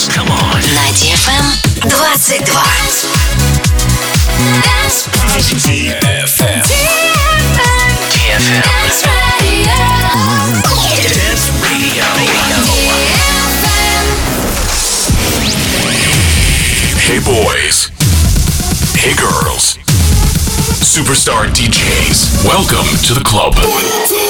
dance. Come on. На DFM 22. DFM. DFM. Dance Radio. Hey boys. Hey girls. Superstar DJs. Welcome to the club.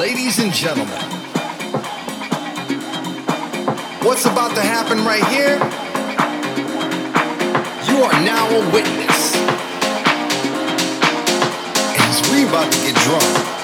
Ladies and gentlemen, what's about to happen right here? You are now a witness. and we about to get drunk.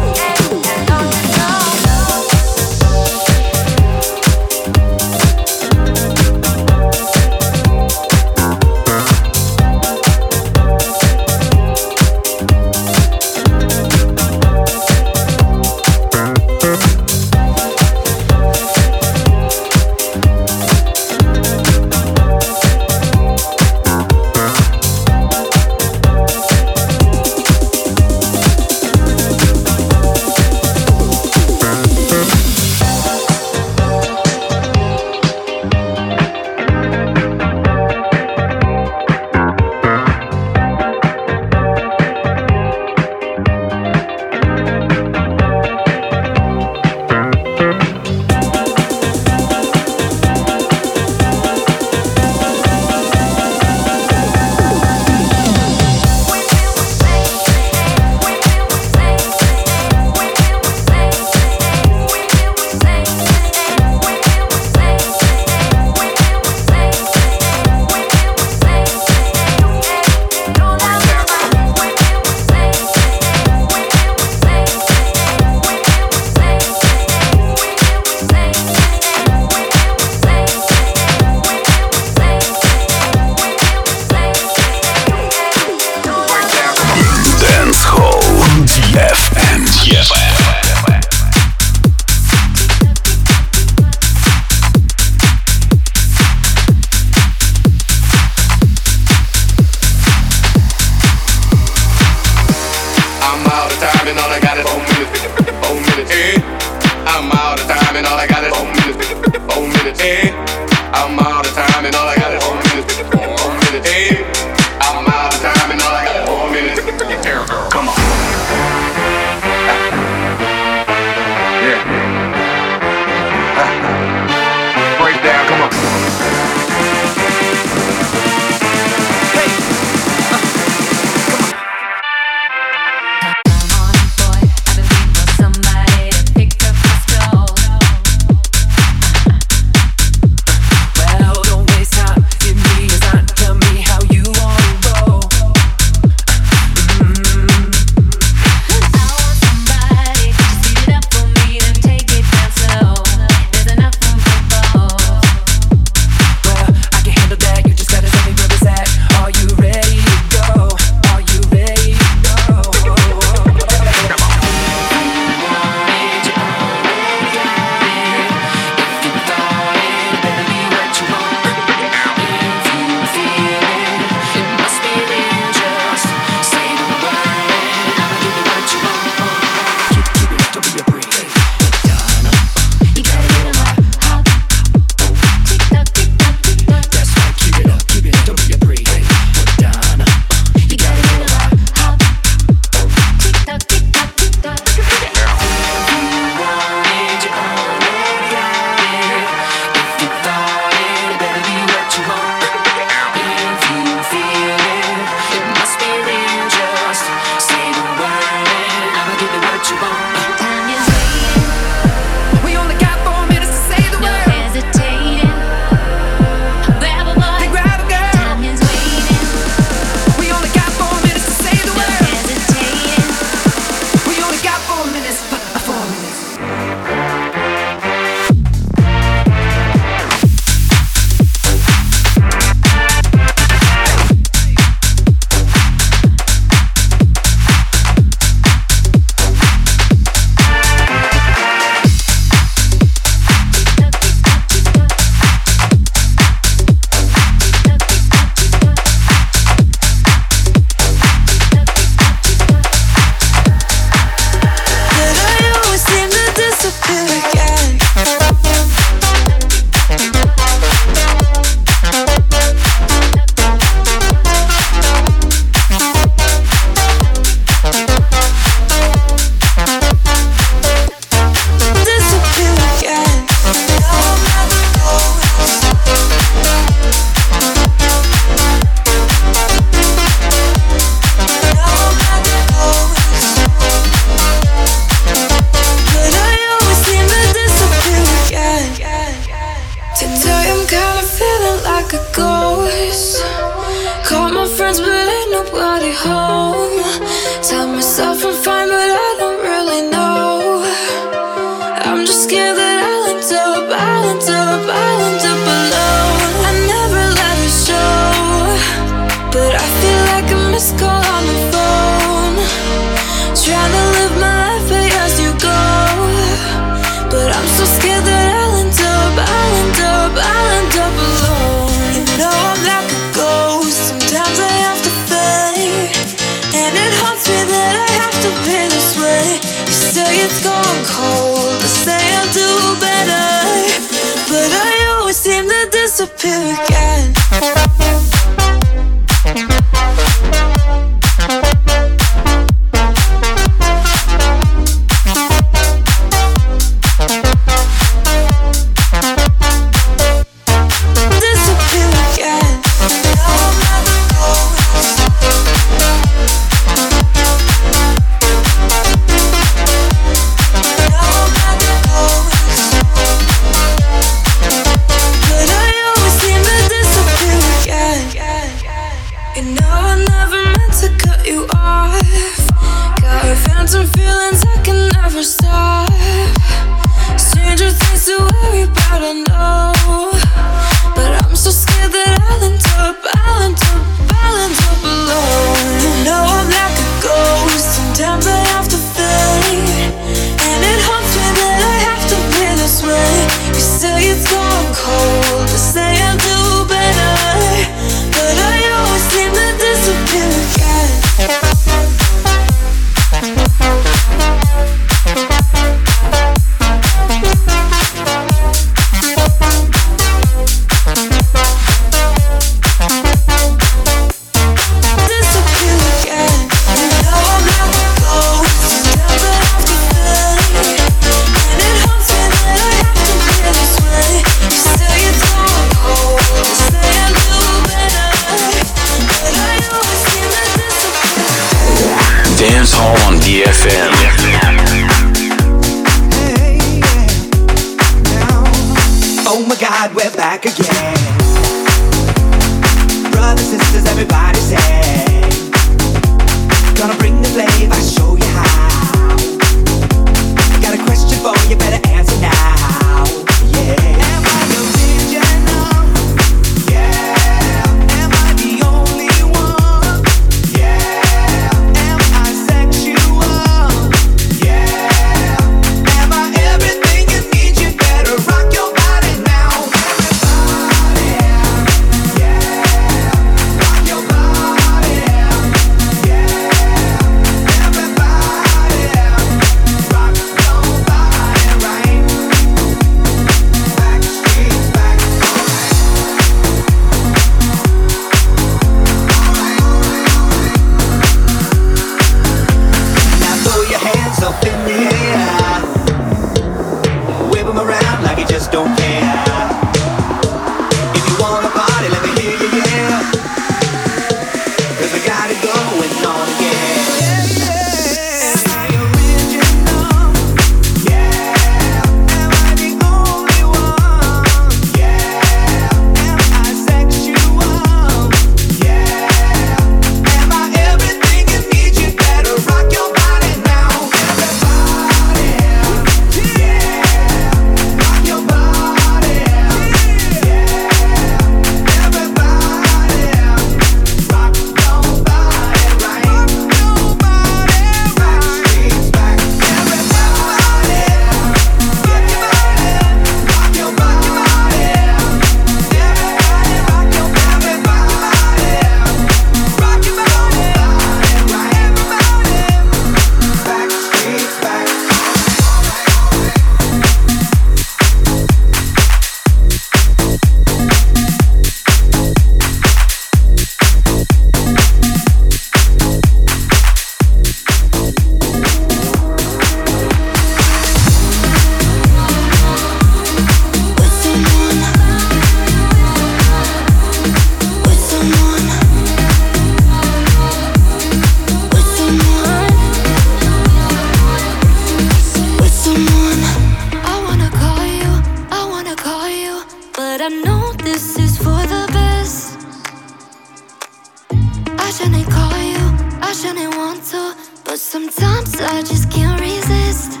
shouldn't want to, but sometimes I just can't resist.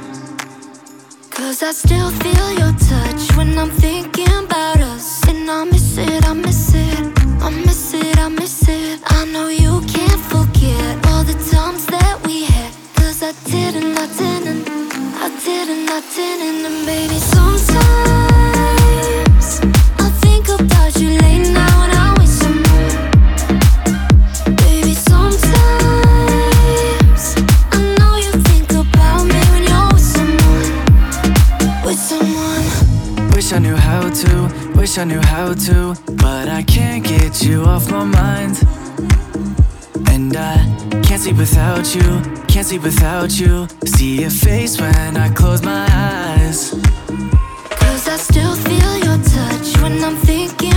Cause I still feel your touch when I'm thinking about us. And I miss it, I miss it, I miss it, I miss it. I know you can't forget all the times that we had. Cause I didn't, I didn't, I didn't, I didn't. And baby, sometimes. to. Wish I knew how to, but I can't get you off my mind. And I can't sleep without you, can't sleep without you. See your face when I close my eyes. Cause I still feel your touch when I'm thinking.